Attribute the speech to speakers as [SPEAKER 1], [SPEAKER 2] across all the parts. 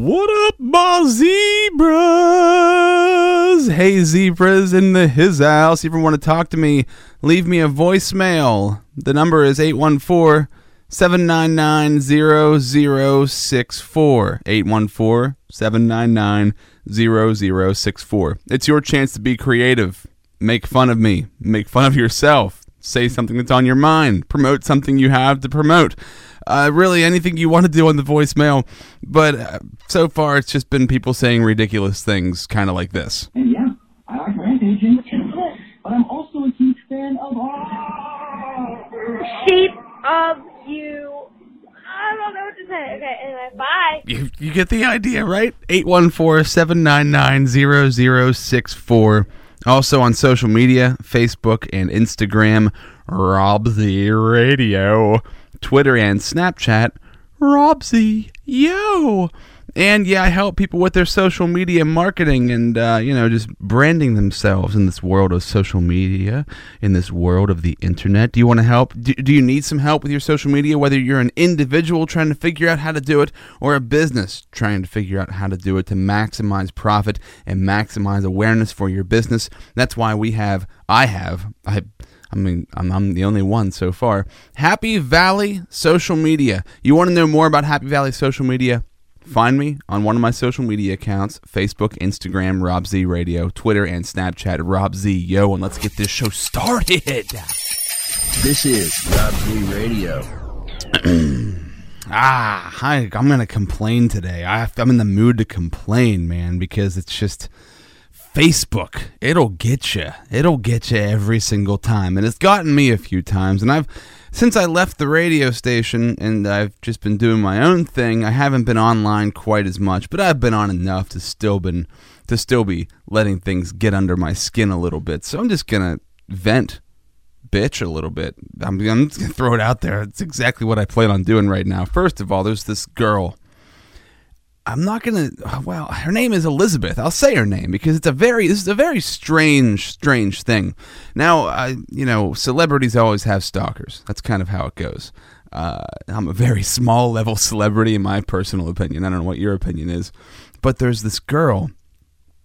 [SPEAKER 1] What up, my zebras? Hey, zebras in the his house. If you ever want to talk to me, leave me a voicemail. The number is 814 799 0064. 814 799 0064. It's your chance to be creative. Make fun of me. Make fun of yourself. Say something that's on your mind. Promote something you have to promote. Uh, really, anything you want to do on the voicemail. But uh, so far, it's just been people saying ridiculous things, kind of like this.
[SPEAKER 2] And yeah, I like rampaging, but I'm also a huge fan of
[SPEAKER 3] sheep of you. I don't know what to say. Okay, anyway, bye.
[SPEAKER 1] You, you get the idea, right? 814 799 0064. Also on social media Facebook and Instagram, Rob Z Radio. Twitter and Snapchat, Rob Z Yo. And yeah, I help people with their social media marketing and, uh, you know, just branding themselves in this world of social media, in this world of the internet. Do you want to help? Do, do you need some help with your social media, whether you're an individual trying to figure out how to do it or a business trying to figure out how to do it to maximize profit and maximize awareness for your business? That's why we have, I have, I I mean, I'm, I'm, the only one so far. Happy Valley Social Media. You want to know more about Happy Valley Social Media? Find me on one of my social media accounts Facebook, Instagram, Rob Z Radio, Twitter, and Snapchat, Rob Z Yo, and let's get this show started.
[SPEAKER 4] This is Rob Z Radio.
[SPEAKER 1] ah, hi, I'm going to complain today. I, I'm in the mood to complain, man, because it's just Facebook. It'll get you. It'll get you every single time. And it's gotten me a few times. And I've, since I left the radio station and I've just been doing my own thing, I haven't been online quite as much, but I've been on enough to still been, to still be letting things get under my skin a little bit. So I'm just going to vent bitch a little bit. I'm, I'm just going to throw it out there. It's exactly what I plan on doing right now. First of all, there's this girl I'm not gonna. Well, her name is Elizabeth. I'll say her name because it's a very. This is a very strange, strange thing. Now, I, you know, celebrities always have stalkers. That's kind of how it goes. Uh, I'm a very small level celebrity in my personal opinion. I don't know what your opinion is, but there's this girl,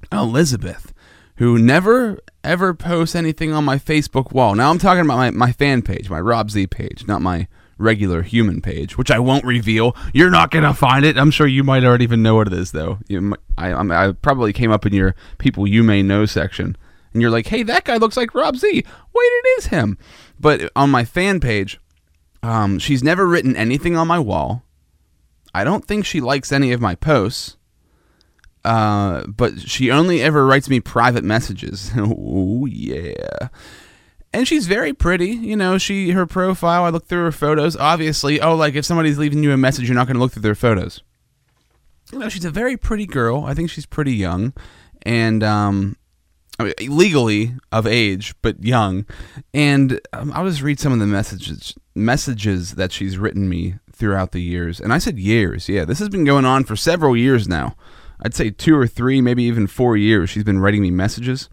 [SPEAKER 1] Elizabeth, who never ever posts anything on my Facebook wall. Now I'm talking about my, my fan page, my Rob Z page, not my regular human page, which I won't reveal. You're not gonna find it. I'm sure you might already even know what it is, though. You, I, I, I probably came up in your people you may know section, and you're like, "Hey, that guy looks like Rob Z." Wait, it is him. But on my fan page, um, she's never written anything on my wall. I don't think she likes any of my posts. Uh, but she only ever writes me private messages. oh yeah and she's very pretty. You know, she her profile. I look through her photos. Obviously, oh, like if somebody's leaving you a message, you're not going to look through their photos. You know, she's a very pretty girl. I think she's pretty young, and um, I mean, legally of age, but young. And um, I'll just read some of the messages messages that she's written me throughout the years. And I said years. Yeah, this has been going on for several years now. I'd say two or three, maybe even four years. She's been writing me messages.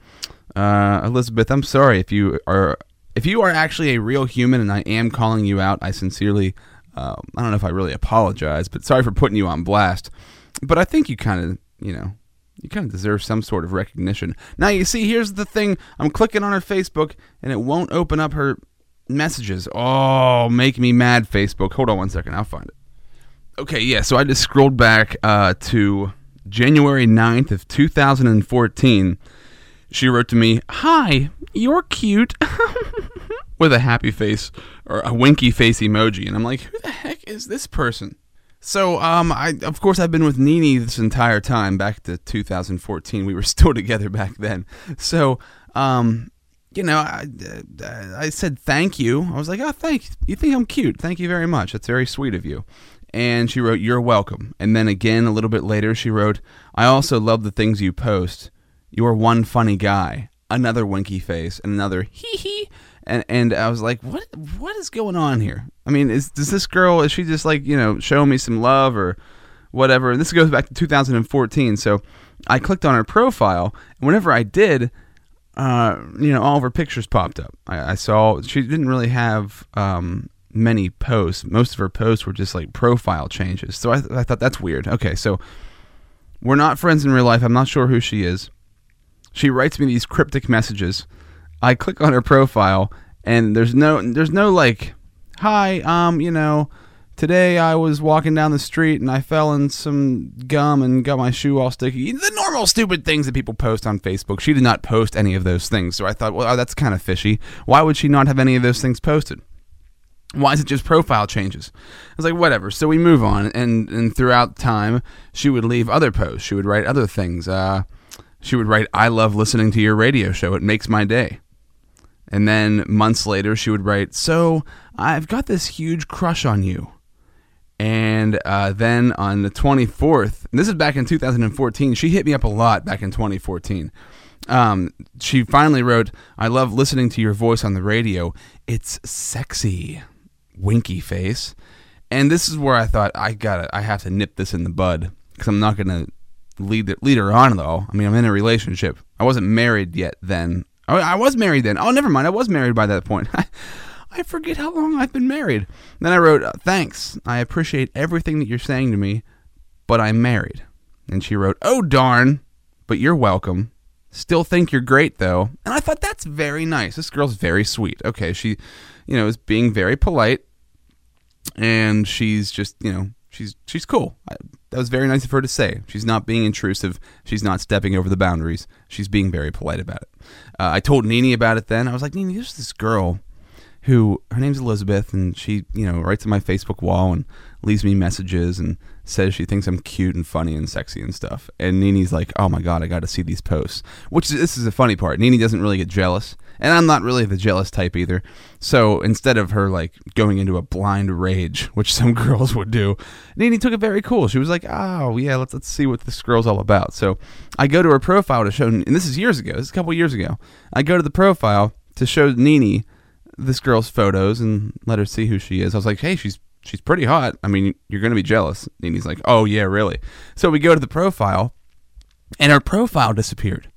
[SPEAKER 1] Uh, Elizabeth, I'm sorry if you are if you are actually a real human and I am calling you out. I sincerely, uh, I don't know if I really apologize, but sorry for putting you on blast. But I think you kind of, you know, you kind of deserve some sort of recognition. Now you see, here's the thing: I'm clicking on her Facebook and it won't open up her messages. Oh, make me mad, Facebook. Hold on one second, I'll find it. Okay, yeah. So I just scrolled back uh, to January 9th of 2014 she wrote to me, Hi, you're cute. With a happy face or a winky face emoji. And I'm like, Who the heck is this person? So, um, I of course I've been with Nini this entire time, back to 2014. We were still together back then. So, um, you know, I, I said thank you. I was like, oh, thank you. Think I'm cute? Thank you very much. That's very sweet of you. And she wrote, "You're welcome." And then again, a little bit later, she wrote, "I also love the things you post. You're one funny guy. Another winky face and another hee hee. And and I was like, what what is going on here? I mean, is does this girl is she just like you know showing me some love or whatever? And this goes back to 2014. So I clicked on her profile, and whenever I did, uh, you know, all of her pictures popped up. I, I saw she didn't really have um, many posts. Most of her posts were just like profile changes. So I, I thought that's weird. Okay, so We're not friends in real life. I'm not sure who she is. She writes me these cryptic messages. I click on her profile and there's no there's no like hi, um, you know, today I was walking down the street and I fell in some gum and got my shoe all sticky. The normal stupid things that people post on Facebook. She did not post any of those things. So I thought, well, that's kind of fishy. Why would she not have any of those things posted? Why is it just profile changes? I was like, whatever. So we move on, and and throughout time, she would leave other posts. She would write other things. Uh, she would write, "I love listening to your radio show. It makes my day." And then months later, she would write, "So I've got this huge crush on you." And uh, then on the 24th, and this is back in 2014, she hit me up a lot back in 2014. Um, she finally wrote, I love listening to your voice on the radio. It's sexy. Winky face. And this is where I thought I gotta I have to nip this in the bud. Because I'm not gonna lead lead her on though. I mean I'm in a relationship. I wasn't married yet then. Oh, I was married then. Oh never mind, I was married by that point. I forget how long I've been married. Then I wrote, uh, Thanks. I appreciate everything that you're saying to me, but I'm married. And she wrote, Oh, darn, but you're welcome. Still think you're great, though. And I thought, That's very nice. This girl's very sweet. Okay, she, you know, is being very polite, and she's just, you know, she's she's cool. That was very nice of her to say. She's not being intrusive. She's not stepping over the boundaries. She's being very polite about it. Uh, I told Nini about it then. I was like, Nini, there's this girl who her name's Elizabeth, and she you know writes on my Facebook wall and leaves me messages and says she thinks I'm cute and funny and sexy and stuff. And Nini's like, "Oh my god, I got to see these posts." Which this is the funny part. Nini doesn't really get jealous, and I'm not really the jealous type either. So instead of her like going into a blind rage, which some girls would do, Nini took it very cool. She was like, "Oh yeah, let's let's see what this girl's all about." So I go to her profile to show, and this is years ago. This is a couple years ago. I go to the profile to show Nini this girl's photos and let her see who she is. I was like, hey, she's she's pretty hot. I mean, you're gonna be jealous. And he's like, oh yeah, really. So we go to the profile, and her profile disappeared.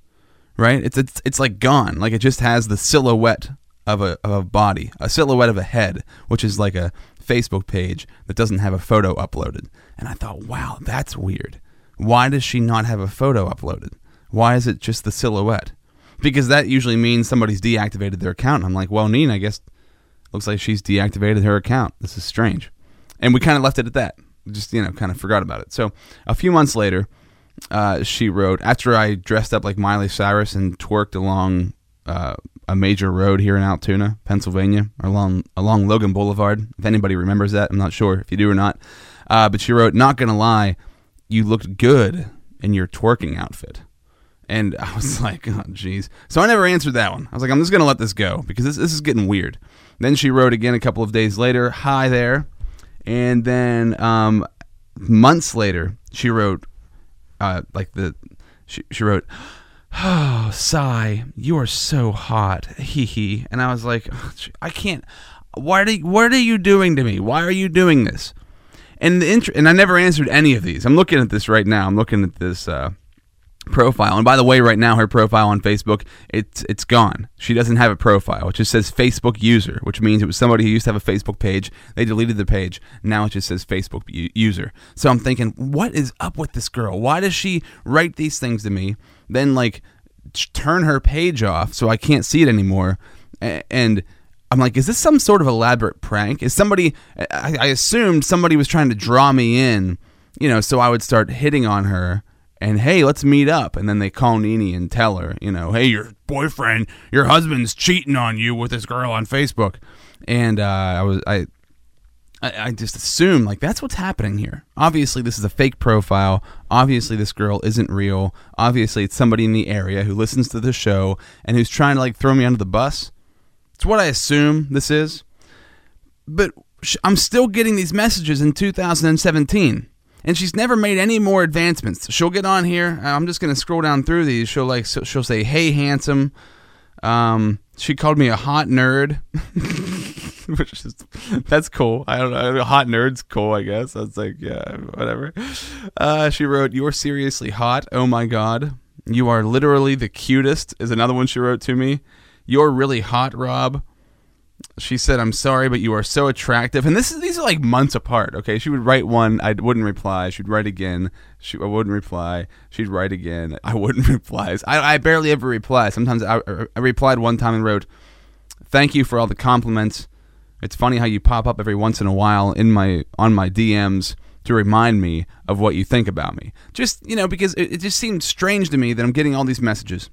[SPEAKER 1] Right? It's it's it's like gone. Like it just has the silhouette of a of a body, a silhouette of a head, which is like a Facebook page that doesn't have a photo uploaded. And I thought, wow, that's weird. Why does she not have a photo uploaded? Why is it just the silhouette? because that usually means somebody's deactivated their account. I'm like, well, Nina, I guess looks like she's deactivated her account. This is strange, and we kind of left it at that. Just you know, kind of forgot about it. So a few months later, uh, she wrote after I dressed up like Miley Cyrus and twerked along uh, a major road here in Altoona, Pennsylvania, along along Logan Boulevard. If anybody remembers that, I'm not sure if you do or not. Uh, but she wrote, "Not gonna lie, you looked good in your twerking outfit." And I was like, oh, jeez. So I never answered that one. I was like, I'm just to let this go because this, this is getting weird. Then she wrote again a couple of days later, hi there. And then um, months later, she wrote, uh, like the, she, she wrote, oh, sigh, you are so hot. Hee hee. And I was like, I can't, are, you, what are you doing to me? Why are you doing this? And the int- and I never answered any of these. I'm looking at this right now. I'm looking at this, uh, profile. And by the way, right now her profile on Facebook, it's it's gone. She doesn't have a profile. It just says Facebook user, which means it was somebody who used to have a Facebook page. They deleted the page. Now it just says Facebook u- user. So I'm thinking, what is up with this girl? Why does she write these things to me? Then like turn her page off so I can't see it anymore. And I'm like, is this some sort of elaborate prank? Is somebody? I, I assumed somebody was trying to draw me in, you know, so I would start hitting on her and hey, let's meet up. And then they call Nini and tell her, you know, hey, your boyfriend, your husband's cheating on you with this girl on Facebook. And uh, I was, I, I, just assume like that's what's happening here. Obviously, this is a fake profile. Obviously, this girl isn't real. Obviously, it's somebody in the area who listens to the show and who's trying to like throw me under the bus. It's what I assume this is. But I'm still getting these messages in 2017 and she's never made any more advancements. She'll get on here. I'm just gonna scroll down through these. She'll like she'll say, "Hey, handsome." Um, she called me a hot nerd, which is that's cool. I don't know, hot nerd's cool. I guess that's like yeah, whatever. Uh, she wrote, "You're seriously hot. Oh my god, you are literally the cutest." Is another one she wrote to me. You're really hot, Rob. She said, "I'm sorry, but you are so attractive." And this is these are like months apart. Okay, she would write one, I wouldn't reply. She'd write again. She I wouldn't reply. She'd write again. I wouldn't reply. I, I barely ever reply. Sometimes I, I replied one time and wrote, "Thank you for all the compliments. It's funny how you pop up every once in a while in my on my DMs." To remind me of what you think about me, just you know, because it, it just seemed strange to me that I'm getting all these messages,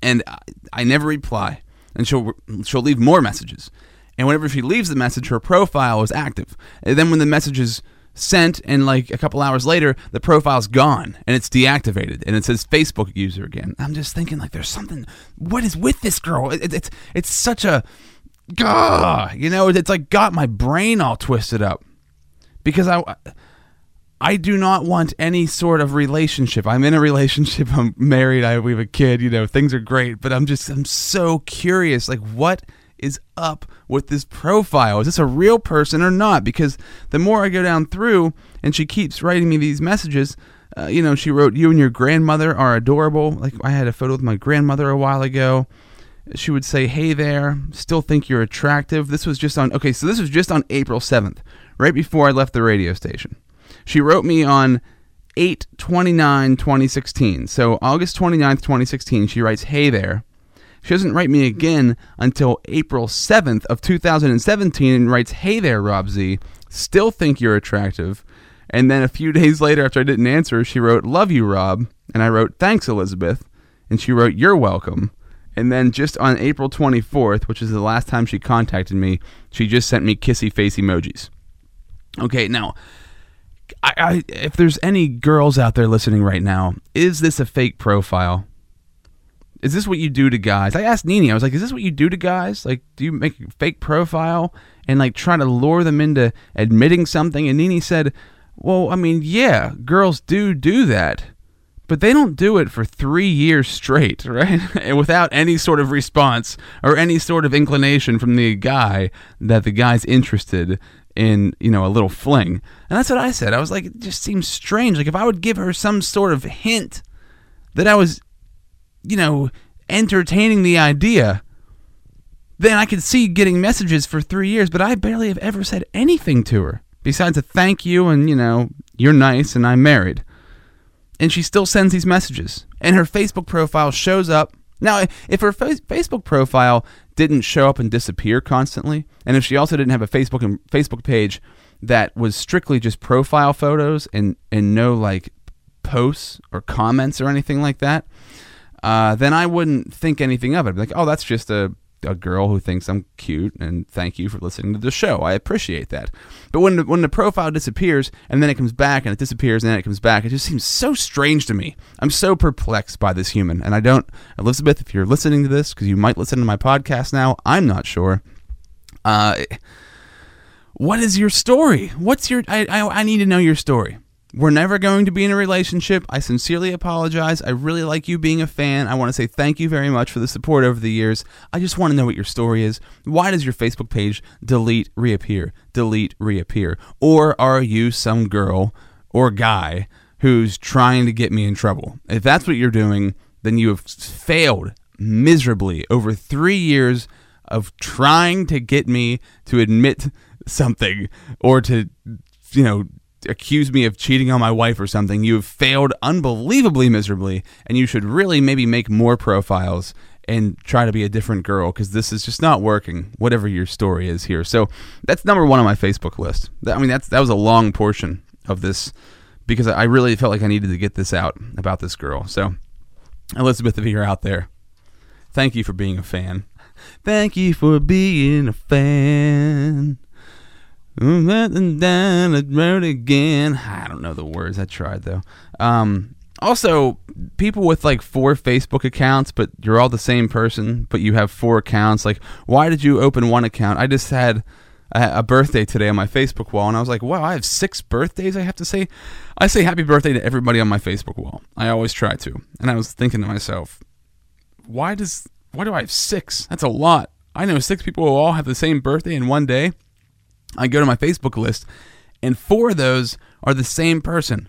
[SPEAKER 1] and I, I never reply and she'll she'll leave more messages. And whenever she leaves the message, her profile is active. And then when the message is sent, and like a couple hours later, the profile's gone and it's deactivated, and it says Facebook user again. I'm just thinking like, there's something. What is with this girl? It, it, it's it's such a, gah, you know, it's like got my brain all twisted up because I. I do not want any sort of relationship. I'm in a relationship. I'm married. I we have a kid. You know, things are great. But I'm just I'm so curious. Like, what is up with this profile? Is this a real person or not? Because the more I go down through, and she keeps writing me these messages. Uh, you know, she wrote, "You and your grandmother are adorable." Like I had a photo with my grandmother a while ago. She would say, "Hey there, still think you're attractive." This was just on. Okay, so this was just on April seventh, right before I left the radio station. She wrote me on 8 29 2016. So August 29th, 2016, she writes, Hey there. She doesn't write me again until April 7th of 2017 and writes, Hey there, Rob Z. Still think you're attractive. And then a few days later, after I didn't answer, she wrote, Love you, Rob. And I wrote, Thanks, Elizabeth. And she wrote, You're welcome. And then just on April 24th, which is the last time she contacted me, she just sent me kissy face emojis. Okay, now I, I, if there's any girls out there listening right now, is this a fake profile? Is this what you do to guys? I asked Nini, I was like, is this what you do to guys? Like, do you make a fake profile and like try to lure them into admitting something? And Nini said, well, I mean, yeah, girls do do that, but they don't do it for three years straight, right? and without any sort of response or any sort of inclination from the guy that the guy's interested in you know a little fling. And that's what i said. I was like it just seems strange. Like if i would give her some sort of hint that i was you know entertaining the idea then i could see getting messages for three years but i barely have ever said anything to her besides a thank you and you know you're nice and i'm married. And she still sends these messages. And her facebook profile shows up now if her facebook profile didn't show up and disappear constantly, and if she also didn't have a Facebook and Facebook page that was strictly just profile photos and and no like posts or comments or anything like that, uh, then I wouldn't think anything of it. I'd be like, oh, that's just a a girl who thinks I'm cute, and thank you for listening to the show. I appreciate that. But when the, when the profile disappears and then it comes back and it disappears and then it comes back, it just seems so strange to me. I'm so perplexed by this human, and I don't. Elizabeth, if you're listening to this, because you might listen to my podcast now, I'm not sure. Uh, what is your story? What's your? I, I I need to know your story. We're never going to be in a relationship. I sincerely apologize. I really like you being a fan. I want to say thank you very much for the support over the years. I just want to know what your story is. Why does your Facebook page delete, reappear, delete, reappear? Or are you some girl or guy who's trying to get me in trouble? If that's what you're doing, then you have failed miserably over three years of trying to get me to admit something or to, you know, accuse me of cheating on my wife or something. You have failed unbelievably miserably, and you should really maybe make more profiles and try to be a different girl because this is just not working. Whatever your story is here, so that's number one on my Facebook list. I mean, that's that was a long portion of this because I really felt like I needed to get this out about this girl. So, Elizabeth, if you're out there, thank you for being a fan. Thank you for being a fan. Let down the road again. I don't know the words. I tried though. Um, also, people with like four Facebook accounts, but you're all the same person, but you have four accounts. Like, why did you open one account? I just had a birthday today on my Facebook wall, and I was like, wow, I have six birthdays. I have to say, I say happy birthday to everybody on my Facebook wall. I always try to, and I was thinking to myself, why does why do I have six? That's a lot. I know six people who all have the same birthday in one day. I go to my Facebook list, and four of those are the same person.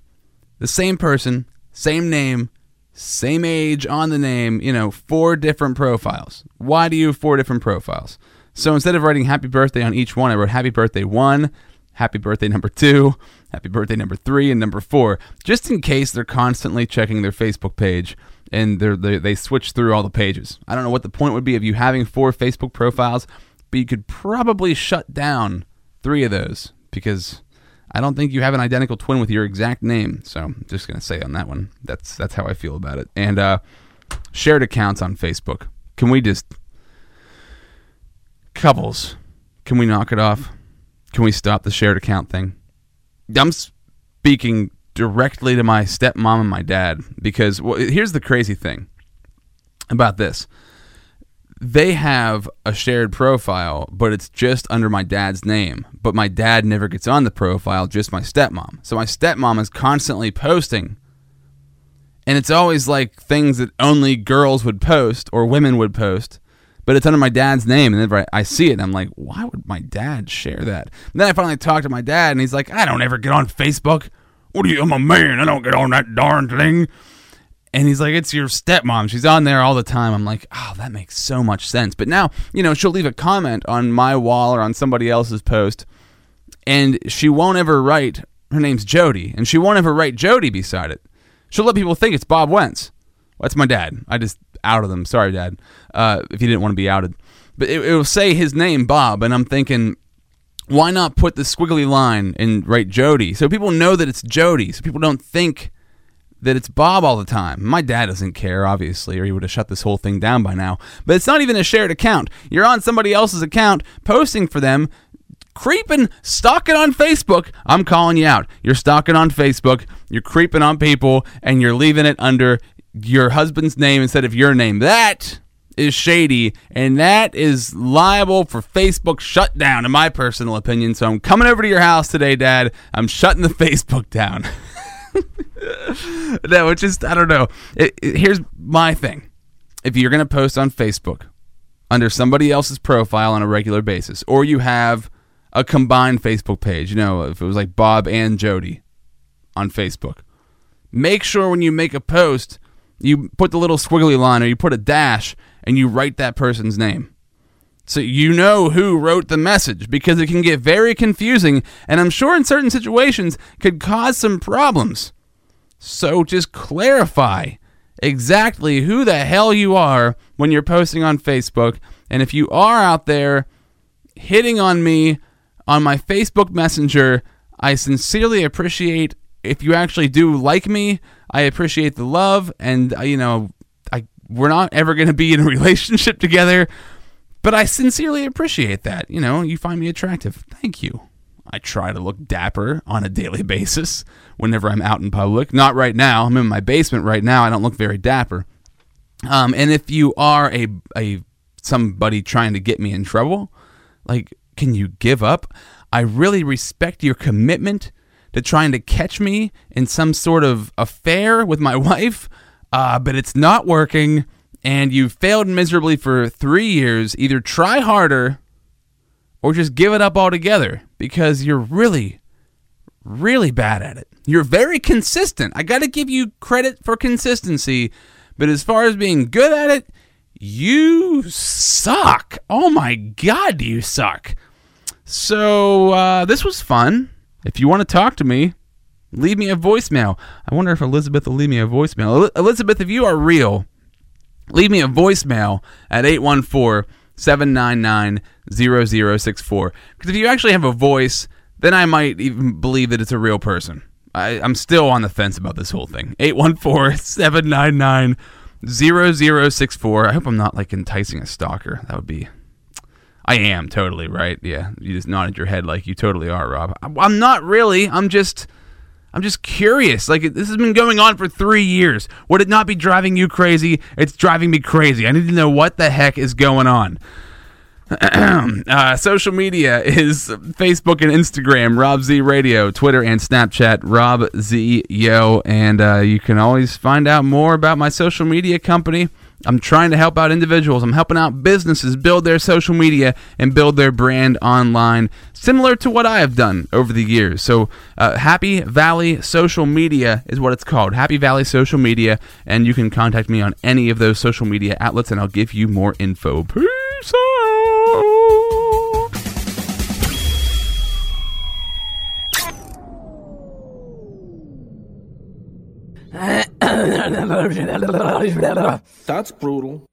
[SPEAKER 1] The same person, same name, same age on the name, you know, four different profiles. Why do you have four different profiles? So instead of writing happy birthday on each one, I wrote happy birthday one, happy birthday number two, happy birthday number three, and number four, just in case they're constantly checking their Facebook page and they they switch through all the pages. I don't know what the point would be of you having four Facebook profiles, but you could probably shut down three of those because I don't think you have an identical twin with your exact name. So I'm just gonna say on that one, that's that's how I feel about it. And uh, shared accounts on Facebook. Can we just couples? Can we knock it off? Can we stop the shared account thing? I'm speaking directly to my stepmom and my dad because well, here's the crazy thing about this. They have a shared profile, but it's just under my dad's name. But my dad never gets on the profile, just my stepmom. So my stepmom is constantly posting. And it's always like things that only girls would post or women would post but it's under my dad's name. And then I see it, and I'm like, why would my dad share that? And then I finally talk to my dad, and he's like, I don't ever get on Facebook. What do you? I'm a man. I don't get on that darn thing. And he's like, it's your stepmom. She's on there all the time. I'm like, oh, that makes so much sense. But now, you know, she'll leave a comment on my wall or on somebody else's post, and she won't ever write, her name's Jody, and she won't ever write Jody beside it. She'll let people think it's Bob Wentz. That's my dad. I just outed them. Sorry, Dad, uh, if you didn't want to be outed. But it, it will say his name, Bob, and I'm thinking, why not put the squiggly line and write Jody so people know that it's Jody, so people don't think that it's Bob all the time. My dad doesn't care, obviously, or he would have shut this whole thing down by now. But it's not even a shared account. You're on somebody else's account posting for them, creeping, stalking on Facebook. I'm calling you out. You're stalking on Facebook, you're creeping on people, and you're leaving it under your husband's name instead of your name. That is shady, and that is liable for Facebook shutdown, in my personal opinion. So I'm coming over to your house today, Dad. I'm shutting the Facebook down. no, it's just, I don't know. It, it, here's my thing if you're going to post on Facebook under somebody else's profile on a regular basis, or you have a combined Facebook page, you know, if it was like Bob and Jody on Facebook, make sure when you make a post, you put the little squiggly line or you put a dash and you write that person's name. So you know who wrote the message because it can get very confusing and I'm sure in certain situations could cause some problems. So just clarify exactly who the hell you are when you're posting on Facebook. And if you are out there hitting on me on my Facebook Messenger, I sincerely appreciate if you actually do like me. I appreciate the love and uh, you know, I we're not ever going to be in a relationship together, but I sincerely appreciate that. You know, you find me attractive. Thank you. I try to look dapper on a daily basis whenever I'm out in public. Not right now. I'm in my basement right now. I don't look very dapper. Um, and if you are a a somebody trying to get me in trouble, like, can you give up? I really respect your commitment to trying to catch me in some sort of affair with my wife, uh, but it's not working, and you failed miserably for three years. Either try harder or just give it up altogether because you're really, really bad at it. You're very consistent. I got to give you credit for consistency, but as far as being good at it, you suck. Oh my God, you suck. So, uh, this was fun. If you want to talk to me, leave me a voicemail. I wonder if Elizabeth will leave me a voicemail. Elizabeth, if you are real, leave me a voicemail at 814 799 0064. Because if you actually have a voice, then I might even believe that it's a real person. I, am still on the fence about this whole thing. 814 799 0064. I hope I'm not like enticing a stalker. That would be I am totally right. Yeah, you just nodded your head like you totally are, Rob. I'm not really. I'm just, I'm just curious. Like this has been going on for three years. Would it not be driving you crazy? It's driving me crazy. I need to know what the heck is going on. uh, social media is Facebook and Instagram, Rob Z Radio, Twitter and Snapchat, Rob Z Yo, and uh, you can always find out more about my social media company I'm trying to help out individuals. I'm helping out businesses build their social media and build their brand online, similar to what I have done over the years. So, uh, Happy Valley Social Media is what it's called. Happy Valley Social Media, and you can contact me on any of those social media outlets, and I'll give you more info. Peace out.
[SPEAKER 5] That's brutal.